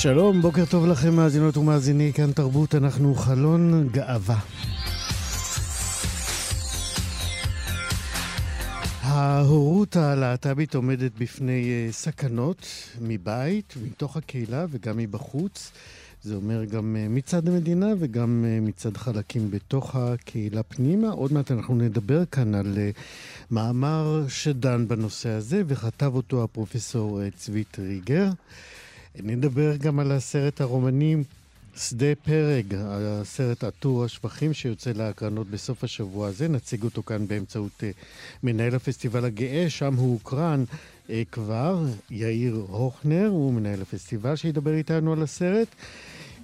שלום, בוקר טוב לכם מאזינות ומאזיני כאן תרבות, אנחנו חלון גאווה. ההורות הלהט"בית עומדת בפני אה, סכנות מבית, מתוך הקהילה וגם מבחוץ. זה אומר גם אה, מצד המדינה וגם אה, מצד חלקים בתוך הקהילה פנימה. עוד מעט אנחנו נדבר כאן על מאמר שדן בנושא הזה, וכתב אותו הפרופסור צבי טריגר. נדבר גם על הסרט הרומני שדה פרג, הסרט עטור השפכים שיוצא להקרנות בסוף השבוע הזה. נציג אותו כאן באמצעות uh, מנהל הפסטיבל הגאה, שם הוא הוקרן uh, כבר, יאיר הוכנר, הוא מנהל הפסטיבל שידבר איתנו על הסרט.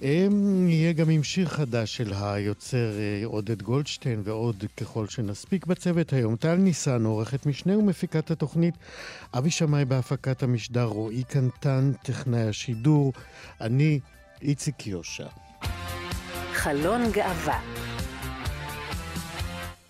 יהיה גם עם שיר חדש של היוצר uh, עודד גולדשטיין ועוד ככל שנספיק בצוות היום. טל ניסן, עורכת משנה ומפיקת התוכנית, אבי שמאי בהפקת המשדר, רועי קנטן, טכנאי השידור, אני איציק יושע. חלון גאווה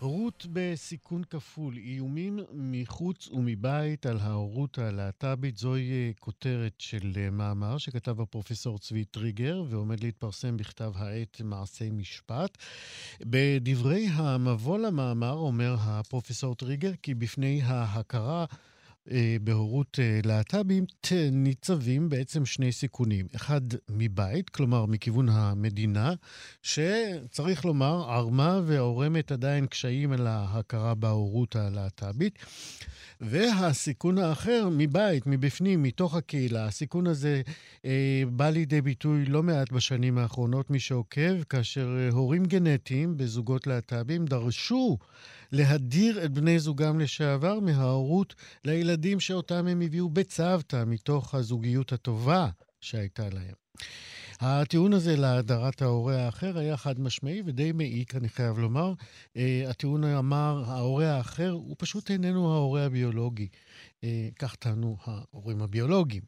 הורות בסיכון כפול, איומים מחוץ ומבית על ההורות הלהט"בית, זוהי אה, כותרת של אה, מאמר שכתב הפרופסור צבי טריגר ועומד להתפרסם בכתב העת מעשי משפט. בדברי המבוא למאמר אומר הפרופסור טריגר כי בפני ההכרה בהורות אה, להט"בית ניצבים בעצם שני סיכונים. אחד מבית, כלומר מכיוון המדינה, שצריך לומר, ערמה ועורמת עדיין קשיים על ההכרה בהורות הלהט"בית. והסיכון האחר מבית, מבפנים, מתוך הקהילה. הסיכון הזה אה, בא לידי ביטוי לא מעט בשנים האחרונות, מי שעוקב, כאשר אה, הורים גנטיים בזוגות להט"בים דרשו להדיר את בני זוגם לשעבר מההורות לילדים שאותם הם הביאו בצוותא, מתוך הזוגיות הטובה שהייתה להם. הטיעון הזה להדרת ההורה האחר היה חד משמעי ודי מעיק, אני חייב לומר. Uh, הטיעון אמר, ההורה האחר הוא פשוט איננו ההורה הביולוגי. Uh, כך טענו ההורים הביולוגיים.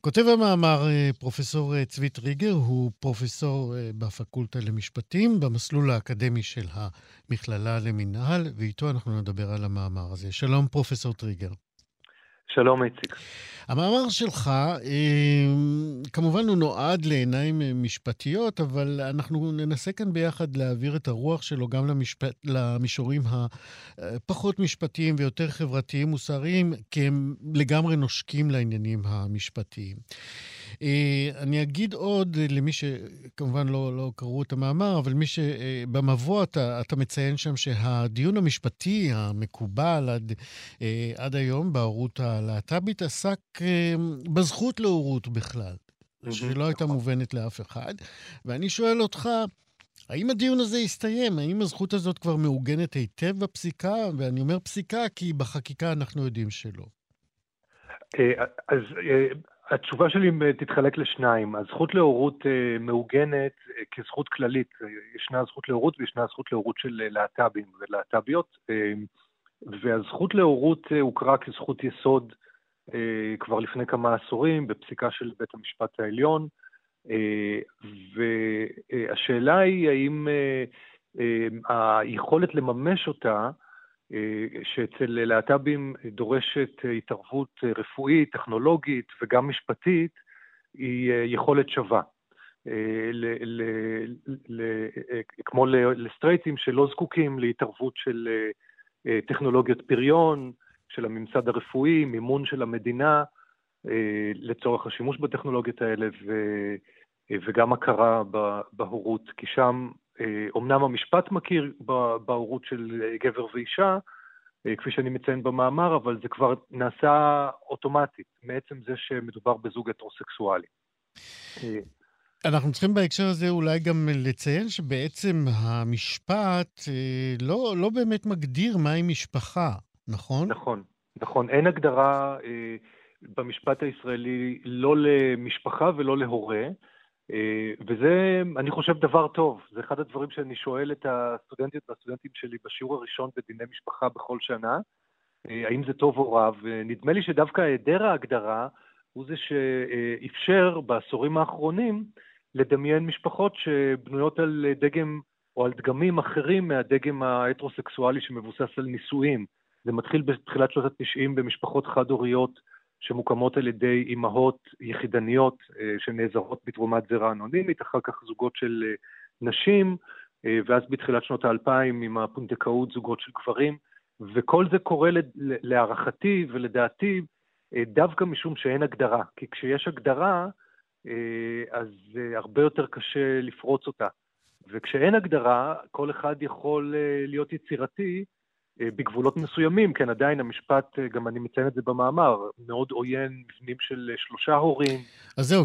כותב המאמר uh, פרופסור צבי טריגר, הוא פרופסור בפקולטה למשפטים, במסלול האקדמי של המכללה למינהל, ואיתו אנחנו נדבר על המאמר הזה. שלום, פרופסור טריגר. שלום, איציק. המאמר שלך, אה, כמובן הוא נועד לעיניים אה, משפטיות, אבל אנחנו ננסה כאן ביחד להעביר את הרוח שלו גם למשפט, למישורים הפחות משפטיים ויותר חברתיים מוסריים, כי הם לגמרי נושקים לעניינים המשפטיים. אה, אני אגיד עוד למי שכמובן לא, לא קראו את המאמר, אבל מי שבמבוא אתה, אתה מציין שם שהדיון המשפטי המקובל עד, עד היום בהורות הלהט"בית עסק בזכות להורות בכלל, שלא הייתה נכון. מובנת לאף אחד. ואני שואל אותך, האם הדיון הזה יסתיים? האם הזכות הזאת כבר מעוגנת היטב בפסיקה? ואני אומר פסיקה כי בחקיקה אנחנו יודעים שלא. אה, אז אה, התשובה שלי תתחלק לשניים. הזכות להורות אה, מעוגנת כזכות כללית. ישנה זכות להורות וישנה זכות להורות של להט"בים ולהט"ביות, והזכות להורות הוכרה כזכות יסוד אה, כבר לפני כמה עשורים בפסיקה של בית המשפט העליון, אה, והשאלה היא האם אה, היכולת לממש אותה, שאצל להט"בים דורשת התערבות רפואית, טכנולוגית וגם משפטית, היא יכולת שווה. ל, ל, ל, כמו לסטרייטים שלא זקוקים להתערבות של טכנולוגיות פריון, של הממסד הרפואי, מימון של המדינה אה, לצורך השימוש בטכנולוגיות האלה ו, אה, וגם הכרה בהורות, כי שם אומנם אה, המשפט מכיר בהורות של גבר ואישה, כפי שאני מציין במאמר, אבל זה כבר נעשה אוטומטית, מעצם זה שמדובר בזוג הטרוסקסואלי. אנחנו צריכים בהקשר הזה אולי גם לציין שבעצם המשפט לא, לא באמת מגדיר מהי משפחה, נכון? נכון, נכון. אין הגדרה אה, במשפט הישראלי לא למשפחה ולא להורה, אה, וזה, אני חושב, דבר טוב. זה אחד הדברים שאני שואל את הסטודנטיות והסטודנטים שלי בשיעור הראשון בדיני משפחה בכל שנה, אה, האם זה טוב או רע, ונדמה לי שדווקא היעדר ההגדרה הוא זה שאפשר בעשורים האחרונים לדמיין משפחות שבנויות על דגם או על דגמים אחרים מהדגם ההטרוסקסואלי שמבוסס על נישואים. זה מתחיל בתחילת שנות ה-90 במשפחות חד-הוריות שמוקמות על ידי אימהות יחידניות אה, שנעזרות בתרומת זרע אנונימית, אחר כך זוגות של אה, נשים, אה, ואז בתחילת שנות האלפיים עם הפונדקאות זוגות של גברים, וכל זה קורה להערכתי ולדעתי דווקא משום שאין הגדרה, כי כשיש הגדרה, אז הרבה יותר קשה לפרוץ אותה. וכשאין הגדרה, כל אחד יכול להיות יצירתי בגבולות מסוימים, כן, עדיין המשפט, אה, גם אני מציין את זה במאמר, מאוד עוין מבנים של אה, שלושה הורים. אז זהו,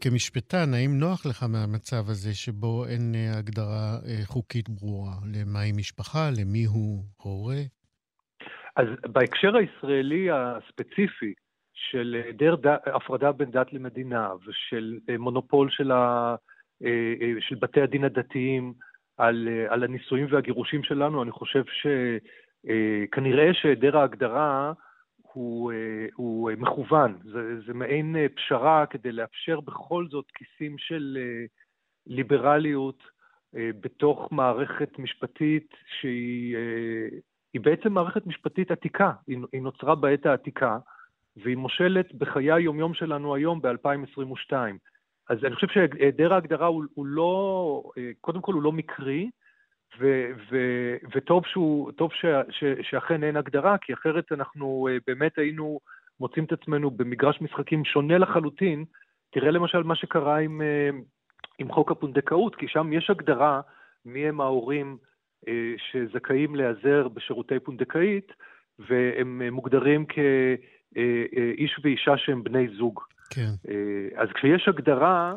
כמשפטן, האם נוח לך מהמצב הזה שבו אין הגדרה חוקית ברורה למהי משפחה, למי הוא הורה? אז בהקשר הישראלי הספציפי, של היעדר הפרדה בין דת למדינה ושל מונופול של, ה, של בתי הדין הדתיים, על, אה, על הנישואים והגירושים שלנו, אני חושב שכנראה אה, שהיעדר ההגדרה הוא, אה, הוא מכוון. זה, זה מעין פשרה כדי לאפשר בכל זאת כיסים של ליברליות בתוך מערכת משפטית שהיא בעצם מערכת משפטית עתיקה, היא, היא נוצרה בעת העתיקה, והיא מושלת בחיי היומיום שלנו היום ב-2022. אז אני חושב שהיעדר ההגדרה הוא, הוא לא, אה, קודם כל הוא לא מקרי, ו, ו, וטוב שהוא, טוב ש, ש, שאכן אין הגדרה, כי אחרת אנחנו אה, באמת היינו מוצאים את עצמנו במגרש משחקים שונה לחלוטין. תראה למשל מה שקרה עם, אה, עם חוק הפונדקאות, כי שם יש הגדרה מי הם ההורים שזכאים להיעזר בשירותי פונדקאית, והם מוגדרים כאיש ואישה שהם בני זוג. כן. אה, אז כשיש הגדרה,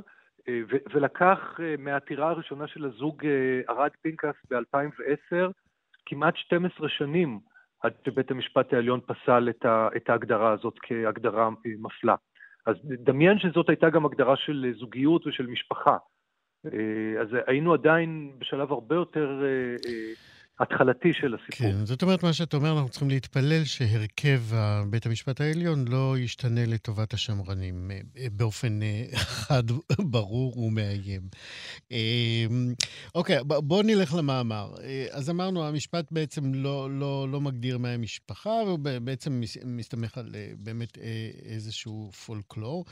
אה, ולקח אה, מהעתירה הראשונה של הזוג ארד פינקס ב-2010 כמעט 12 שנים עד שבית המשפט העליון פסל את ההגדרה הזאת כהגדרה מפלה. אז דמיין שזאת הייתה גם הגדרה של זוגיות ושל משפחה. אז היינו עדיין בשלב הרבה יותר התחלתי של הסיפור. כן, זאת אומרת, מה שאתה אומר, אנחנו צריכים להתפלל שהרכב בית המשפט העליון לא ישתנה לטובת השמרנים אה, באופן אה, חד, ברור ומאיים. אמ, אוקיי, בואו נלך למאמר. אה, אז אמרנו, המשפט בעצם לא, לא, לא מגדיר מהי משפחה, והוא בעצם מסתמך על באמת איזשהו פולקלור.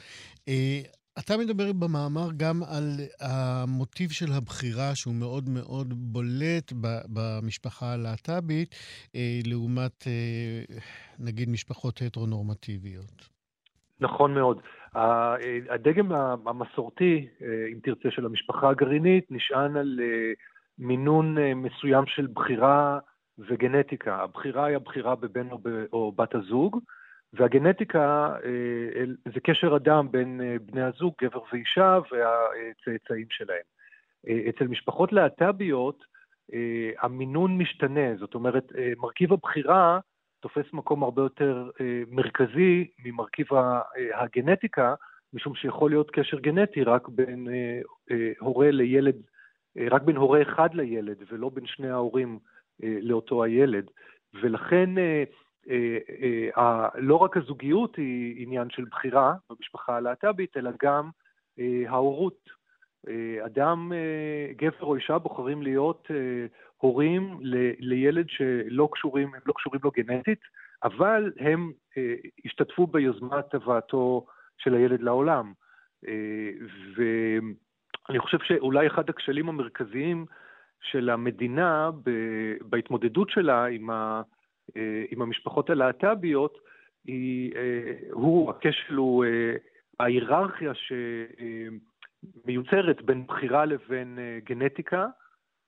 אתה מדבר במאמר גם על המוטיב של הבחירה, שהוא מאוד מאוד בולט במשפחה הלהט"בית, אה, לעומת, אה, נגיד, משפחות הטרונורמטיביות. נכון מאוד. הדגם המסורתי, אה, אם תרצה, של המשפחה הגרעינית, נשען על מינון מסוים של בחירה וגנטיקה. הבחירה היא הבחירה בבן או בת הזוג, והגנטיקה אה, זה קשר אדם בין אה, בני הזוג, גבר ואישה, והצאצאים שלהם. אה, אצל משפחות להט"ביות המינון משתנה, זאת אומרת, מרכיב הבחירה תופס מקום הרבה יותר מרכזי ממרכיב הגנטיקה, משום שיכול להיות קשר גנטי רק בין הורה לילד, רק בין הורה אחד לילד, ולא בין שני ההורים לאותו הילד. ולכן לא רק הזוגיות היא עניין של בחירה במשפחה הלהט"בית, אלא גם אה, ההורות. אדם, גבר או אישה בוחרים להיות הורים לילד שלא קשורים, הם לא קשורים לו גנטית, אבל הם השתתפו ביוזמת הבאתו של הילד לעולם. ואני חושב שאולי אחד הכשלים המרכזיים של המדינה בהתמודדות שלה עם ה... אה, עם המשפחות הלהט"ביות, היא, אה, הוא, הכשל הוא אה, ההיררכיה שמיוצרת בין בחירה לבין גנטיקה,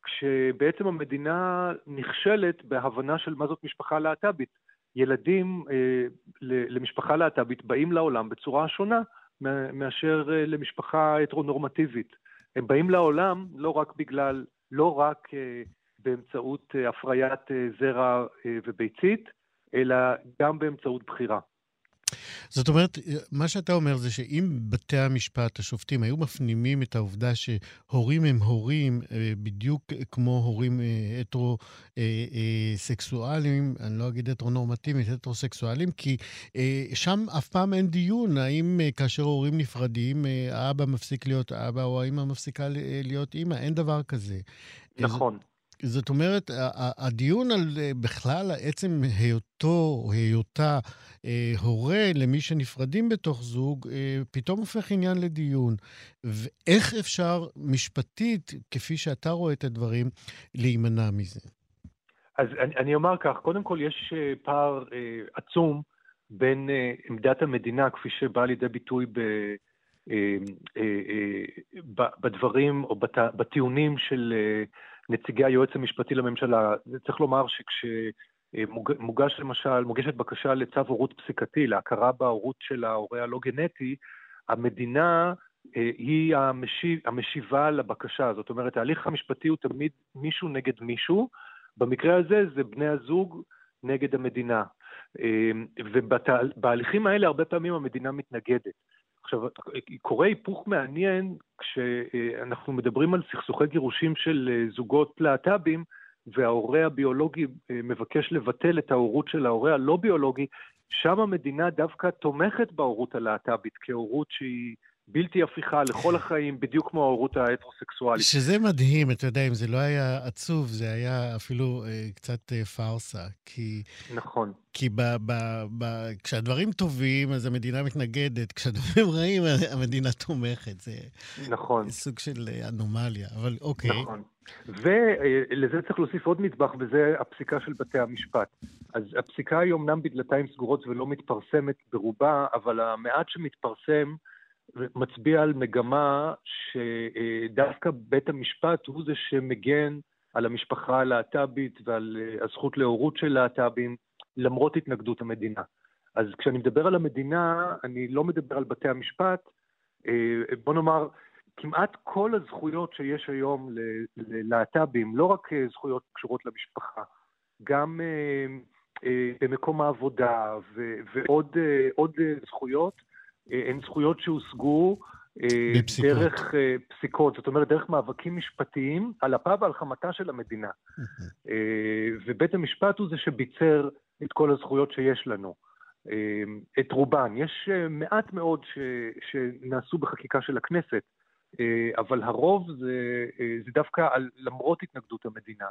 כשבעצם המדינה נכשלת בהבנה של מה זאת משפחה להט"בית. ילדים למשפחה להט"בית באים לעולם בצורה שונה מאשר למשפחה הטרונורמטיבית. הם באים לעולם לא רק בגלל, לא רק באמצעות אה, הפריית אה, זרע אה, וביצית, אלא גם באמצעות בחירה. זאת אומרת, מה שאתה אומר זה שאם בתי המשפט, השופטים, היו מפנימים את העובדה שהורים הם הורים בדיוק כמו הורים הטרו-סקסואלים, אני לא אגיד הטרו-נורמטיביים, הטרו-סקסואלים, כי שם אף פעם אין דיון האם כאשר הורים נפרדים, האבא מפסיק להיות אבא או האמא מפסיקה להיות אימא, אין דבר כזה. נכון. זאת אומרת, הדיון על אה, בכלל עצם היותו או היותה אה, הורה למי שנפרדים בתוך זוג, אה, פתאום הופך עניין לדיון. ואיך אפשר משפטית, כפי שאתה רואה את הדברים, להימנע מזה? אז אני, אני אומר כך, קודם כל יש אה, פער אה, עצום בין אה, עמדת המדינה, כפי שבאה לידי ביטוי ב... אה, בדברים או בטיעונים של נציגי היועץ המשפטי לממשלה. צריך לומר שכשמוגש למשל, מוגשת בקשה לצו הורות פסיקתי, להכרה בהורות של ההורה הלא גנטי, המדינה אה, היא המשיב, המשיבה לבקשה. זאת אומרת, ההליך המשפטי הוא תמיד מישהו נגד מישהו. במקרה הזה זה בני הזוג נגד המדינה. אה, ובהליכים האלה הרבה פעמים המדינה מתנגדת. עכשיו, קורה היפוך מעניין כשאנחנו מדברים על סכסוכי גירושים של אה, זוגות להט"בים, וההורה הביולוגי אה, מבקש לבטל את ההורות של ההורה הלא ביולוגי, שם המדינה דווקא תומכת בהורות הלהט"בית כהורות שהיא בלתי הפיכה לכל החיים, בדיוק כמו ההורות ההטרוסקסואלית. שזה מדהים, אתה יודע, אם זה לא היה עצוב, זה היה אפילו אה, קצת אה, פארסה. כי... נכון. כי ב, ב, ב, כשהדברים טובים, אז המדינה מתנגדת, כשהדברים רעים, המדינה תומכת. זה נכון. סוג של אה, אנומליה, אבל אוקיי. נכון. ולזה צריך להוסיף עוד נדבך, וזה הפסיקה של בתי המשפט. אז הפסיקה היא אומנם בדלתיים סגורות ולא מתפרסמת ברובה, אבל המעט שמתפרסם, מצביע על מגמה שדווקא בית המשפט הוא זה שמגן על המשפחה הלהט"בית ועל אה, הזכות להורות של להט"בים, למרות התנגדות המדינה. אז כשאני מדבר על המדינה, אני לא מדבר על בתי המשפט. אה, בוא נאמר, כמעט כל הזכויות שיש היום ללהט"בים, לא רק אה, זכויות קשורות למשפחה, גם במקום העבודה ועוד זכויות, אה, הן זכויות שהושגו אה, בפסיקות. דרך אה, פסיקות, זאת אומרת, דרך מאבקים משפטיים על אפה ועל חמתה של המדינה. ובית המשפט הוא זה שביצר את כל הזכויות שיש לנו. את רובן. יש מעט מאוד ש, שנעשו בחקיקה של הכנסת, אבל הרוב זה, זה דווקא על, למרות התנגדות המדינה.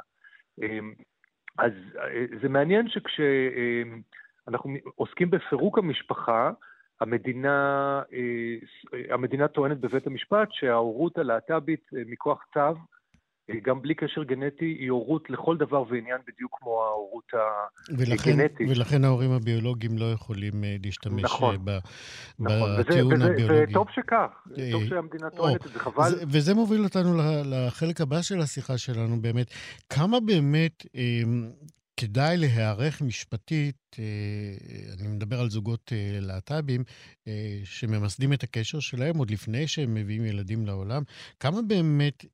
אז זה מעניין שכשאנחנו עוסקים בפירוק המשפחה, המדינה, אה, המדינה טוענת בבית המשפט שההורות הלהט"בית אה, מכוח צו, אה, גם בלי קשר גנטי, היא הורות לכל דבר ועניין בדיוק כמו ההורות הגנטית. ולכן ההורים הביולוגיים לא יכולים להשתמש נכון, ב, נכון. בטיעון וזה, הביולוגי. וטוב שכך, טוב שהמדינה טוענת את זה, חבל. זה, וזה מוביל אותנו לחלק הבא של השיחה שלנו באמת. כמה באמת כדאי להיערך משפטית, אה, אני מדבר על זוגות אה, להט"בים, אה, שממסדים את הקשר שלהם עוד לפני שהם מביאים ילדים לעולם, כמה באמת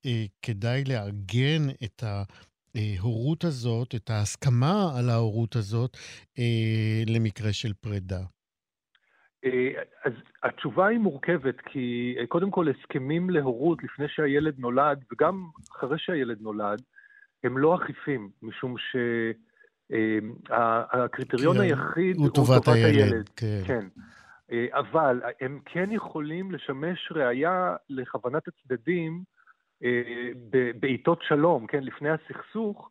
כדאי לעגן את ההורות הזאת, את ההסכמה על ההורות הזאת, למקרה של פרידה? אז התשובה היא מורכבת, כי קודם כל הסכמים להורות לפני שהילד נולד, וגם אחרי שהילד נולד, הם לא אכיפים, משום ש... אמ, הקריטריון כן, היחיד הוא טובת הילד. הילד. כן. כן. אה, אבל הם כן יכולים לשמש ראייה לכוונת הצדדים אה, בעיתות שלום, כן, לפני הסכסוך,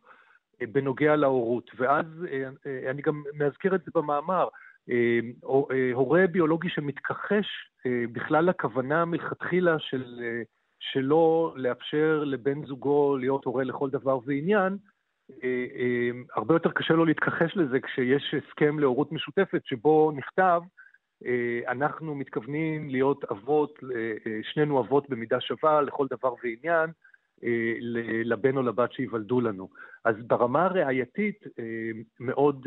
אה, בנוגע להורות. ואז אני גם מאזכר את זה במאמר. הורה ביולוגי שמתכחש בכלל לכוונה מלכתחילה של, שלא לאפשר לבן זוגו להיות הורה לכל דבר ועניין, אה, אה, הרבה יותר קשה לו להתכחש לזה כשיש הסכם להורות משותפת שבו נכתב אה, אנחנו מתכוונים להיות אבות, שנינו אבות במידה שווה לכל דבר ועניין, לבן או לבת שייוולדו לנו. אז ברמה הראייתית, מאוד,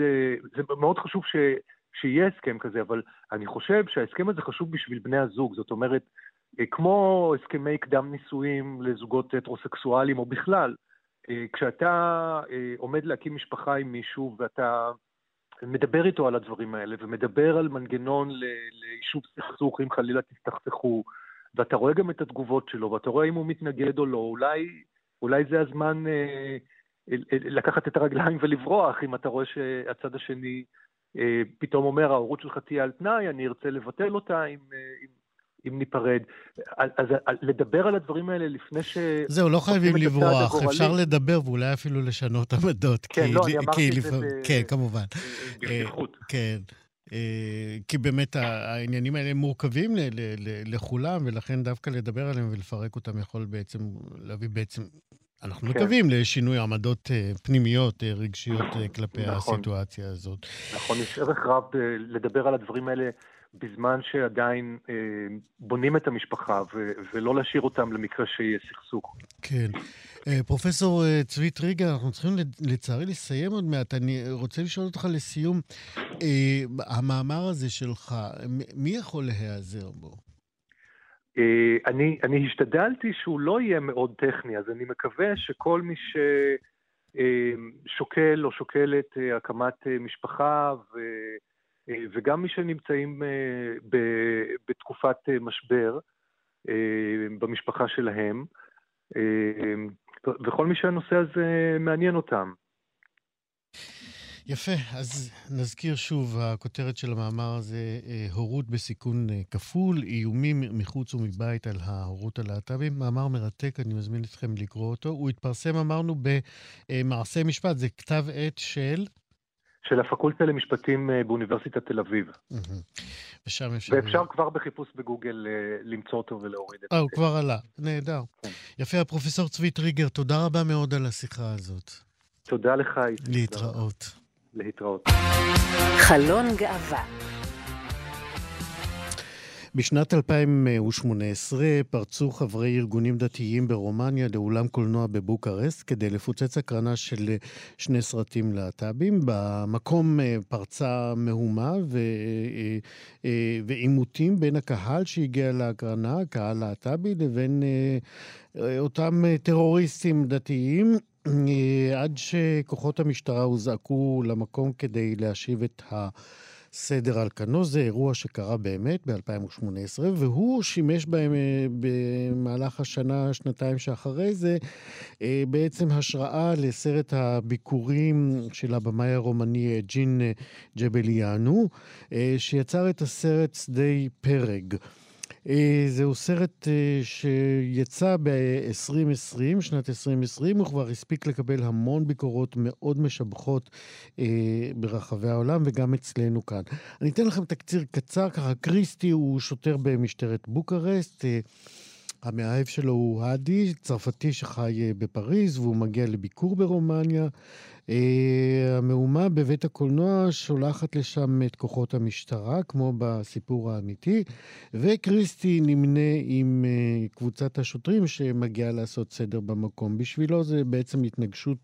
זה מאוד חשוב ש, שיהיה הסכם כזה, אבל אני חושב שההסכם הזה חשוב בשביל בני הזוג. זאת אומרת, כמו הסכמי קדם נישואים לזוגות הטרוסקסואלים או בכלל, כשאתה עומד להקים משפחה עם מישהו ואתה מדבר איתו על הדברים האלה, ומדבר על מנגנון ליישוב סכסוך אם חלילה תסתכסכו, ואתה רואה גם את התגובות שלו, ואתה רואה אם הוא מתנגד או לא, אולי, אולי זה הזמן אה, לקחת את הרגליים ולברוח, אם אתה רואה שהצד השני אה, פתאום אומר, ההורות שלך תהיה על תנאי, אני ארצה לבטל אותה אם, אה, אם, אם ניפרד. אז לדבר על הדברים האלה לפני ש... זהו, לא חייבים לברוח, אפשר לדבר ואולי אפילו לשנות עמדות. כן, לא, אני אמרתי את זה... כן, כמובן. בפתיחות. כן. כי באמת העניינים האלה מורכבים לכולם, ולכן דווקא לדבר עליהם ולפרק אותם יכול בעצם להביא בעצם, אנחנו כן. מקווים, לשינוי עמדות פנימיות, רגשיות כלפי נכון. הסיטואציה הזאת. נכון, יש ערך רב לדבר על הדברים האלה בזמן שעדיין אה, בונים את המשפחה, ו- ולא להשאיר אותם למקרה שיהיה סכסוך. כן. אה, פרופסור אה, צבי טריגר, אנחנו צריכים לצערי לסיים עוד מעט. אני רוצה לשאול אותך לסיום, אה, המאמר הזה שלך, מי יכול להיעזר בו? אה, אני, אני השתדלתי שהוא לא יהיה מאוד טכני, אז אני מקווה שכל מי ששוקל אה, או שוקלת אה, הקמת משפחה ו... אה, וגם מי שנמצאים אה, בתקופת אה, משבר במשפחה שלהם, וכל מי שהנושא הזה מעניין אותם. יפה, אז נזכיר שוב, הכותרת של המאמר הזה, הורות בסיכון כפול, איומים מחוץ ומבית על ההורות הלהט"בים. מאמר מרתק, אני מזמין אתכם לקרוא אותו. הוא התפרסם, אמרנו, במעשה משפט, זה כתב עת של... של הפקולטה למשפטים אה, באוניברסיטת תל אביב. ושם אפשר... ואפשר כבר בחיפוש בגוגל אה, למצוא אותו ולהוריד את זה. אה, הוא כבר עלה, נהדר. כן. יפה, הפרופסור צבי טריגר, תודה רבה מאוד על השיחה הזאת. תודה לך, איציק. להתראות. להתראות. חלון גאווה בשנת 2018 פרצו חברי ארגונים דתיים ברומניה לאולם קולנוע בבוקרסט כדי לפוצץ הקרנה של שני סרטים להט"בים. במקום אה, פרצה מהומה אה, אה, ועימותים בין הקהל שהגיע להקרנה, קהל להט"בי, לבין אותם טרוריסטים דתיים. עד שכוחות המשטרה הוזעקו למקום כדי להשיב את ה... סדר על כנו. זה אירוע שקרה באמת ב-2018, והוא שימש בהם אה, במהלך השנה, שנתיים שאחרי זה, אה, בעצם השראה לסרט הביקורים של הבמאי הרומני אה, ג'ין ג'בליאנו, שיצר את הסרט שדה פרג. אה, זהו סרט אה, שיצא ב-2020, שנת 2020, הוא כבר הספיק לקבל המון ביקורות מאוד משבחות אה, ברחבי העולם וגם אצלנו כאן. אני אתן לכם תקציר קצר, ככה קריסטי הוא שוטר במשטרת בוקרסט. המאהב שלו הוא האדי, צרפתי שחי בפריז, והוא מגיע לביקור ברומניה. Uh, המהומה בבית הקולנוע שולחת לשם את כוחות המשטרה, כמו בסיפור האמיתי, וקריסטי נמנה עם uh, קבוצת השוטרים שמגיעה לעשות סדר במקום. בשבילו זה בעצם התנגשות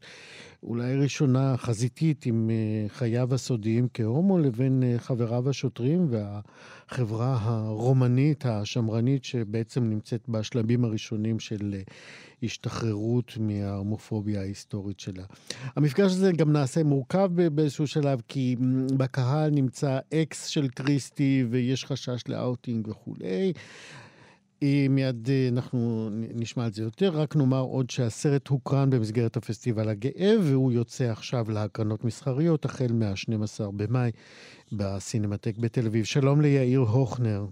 אולי ראשונה חזיתית עם uh, חייו הסודיים כהומו, לבין חבריו השוטרים והחברה הרומנית, השמרנית, שבעצם נמצאת בשלבים הראשונים של... השתחררות מההומופוביה ההיסטורית שלה. המפגש הזה גם נעשה מורכב באיזשהו שלב, כי בקהל נמצא אקס של קריסטי ויש חשש לאאוטינג וכולי. אה, מיד אה, אנחנו נשמע על זה יותר, רק נאמר עוד שהסרט הוקרן במסגרת הפסטיבל הגאה, והוא יוצא עכשיו להקרנות מסחריות החל מה-12 במאי בסינמטק בתל אביב. שלום ליאיר הוכנר.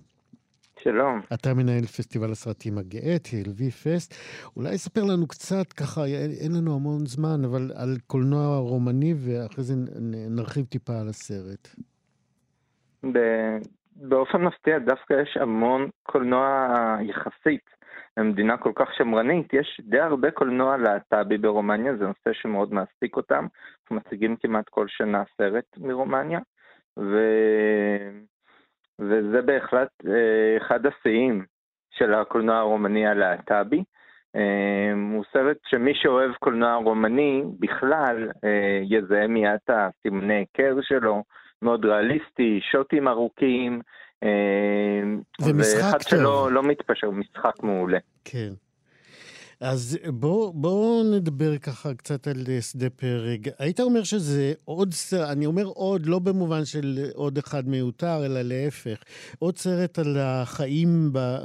שלום. אתה מנהל פסטיבל הסרטים הגאה, TLV Fest. אולי ספר לנו קצת, ככה, אין לנו המון זמן, אבל על קולנוע רומני, ואחרי זה נרחיב טיפה על הסרט. באופן מפתיע, דווקא יש המון קולנוע יחסית. במדינה כל כך שמרנית, יש די הרבה קולנוע להט"בי ברומניה, זה נושא שמאוד מעסיק אותם. אנחנו מציגים כמעט כל שנה סרט מרומניה, ו... וזה בהחלט אה, אחד השיאים של הקולנוע הרומני הלהט"בי. הוא סרט שמי שאוהב קולנוע רומני בכלל יזהה מיד את הסימני היכר שלו, מאוד ריאליסטי, שוטים ארוכים. ומשחק טוב. ואחד שלא לא מתפשר, משחק מעולה. כן. אז בואו בוא נדבר ככה קצת על שדה פרג. היית אומר שזה עוד סרט, אני אומר עוד, לא במובן של עוד אחד מיותר, אלא להפך. עוד סרט על החיים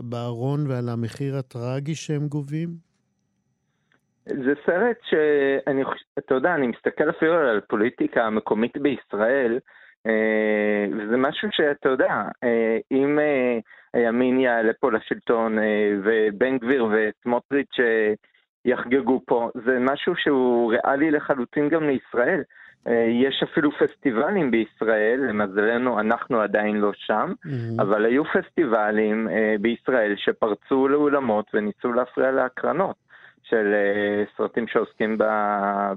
בארון ועל המחיר הטרגי שהם גובים? זה סרט שאני חושב, אתה יודע, אני מסתכל אפילו על הפוליטיקה המקומית בישראל, אה, וזה משהו שאתה יודע, אה, אם אה, הימין יעלה פה לשלטון ובן גביר וסמוטריץ' יחגגו פה, זה משהו שהוא ריאלי לחלוטין גם לישראל. יש אפילו פסטיבלים בישראל, למזלנו אנחנו עדיין לא שם, mm-hmm. אבל היו פסטיבלים בישראל שפרצו לאולמות וניסו להפריע להקרנות של סרטים שעוסקים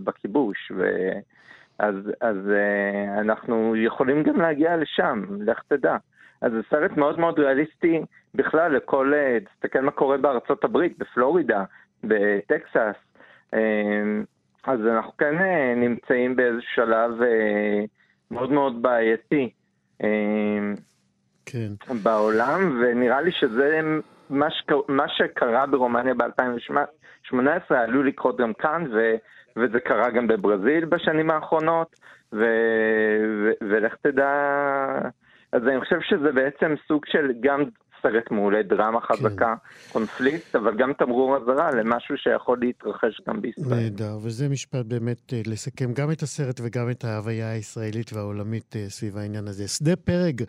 בכיבוש. ו... אז, אז uh, אנחנו יכולים גם להגיע לשם, לך תדע. אז זה סרט מאוד מאוד ריאליסטי בכלל לכל, uh, תסתכל מה קורה בארצות הברית, בפלורידה, בטקסס. Uh, אז אנחנו כן uh, נמצאים באיזה שלב uh, מאוד מאוד בעייתי uh, כן. בעולם, ונראה לי שזה מה, שקר, מה שקרה ברומניה ב-2018 עלול לקרות גם כאן, ו... וזה קרה גם בברזיל בשנים האחרונות, ו... ו... ולך תדע... אז אני חושב שזה בעצם סוג של גם סרט מעולה, דרמה כן. חזקה, כן. קונפליקט, אבל גם תמרור אזהרה למשהו שיכול להתרחש גם בישראל. נהדר, וזה משפט באמת אה, לסכם גם את הסרט וגם את ההוויה הישראלית והעולמית אה, סביב העניין הזה. שדה פרג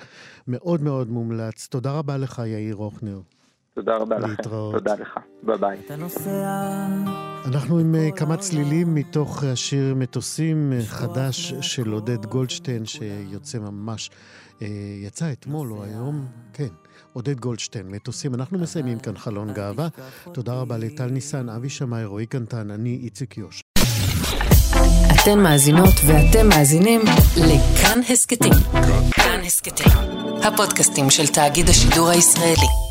מאוד מאוד מומלץ. תודה רבה לך, יאיר רוכנר. תודה רבה לכם. להתראות. תודה לך. ביי ביי. אנחנו עם אה, כמה צלילים מתוך השיר מטוסים אה, חדש של עודד גולדשטיין, שיוצא ממש, אה, יצא אתמול או היום, כן. עודד גולדשטיין, מטוסים. אנחנו מסיימים כאן חלון גאווה. תודה רבה לטל ניסן, אבי שמאי, רועי קנטן, אני איציק יוש. אתן מאזינות ואתם מאזינים לכאן הסכתים. כאן הסכתים, הפודקאסטים של תאגיד השידור הישראלי.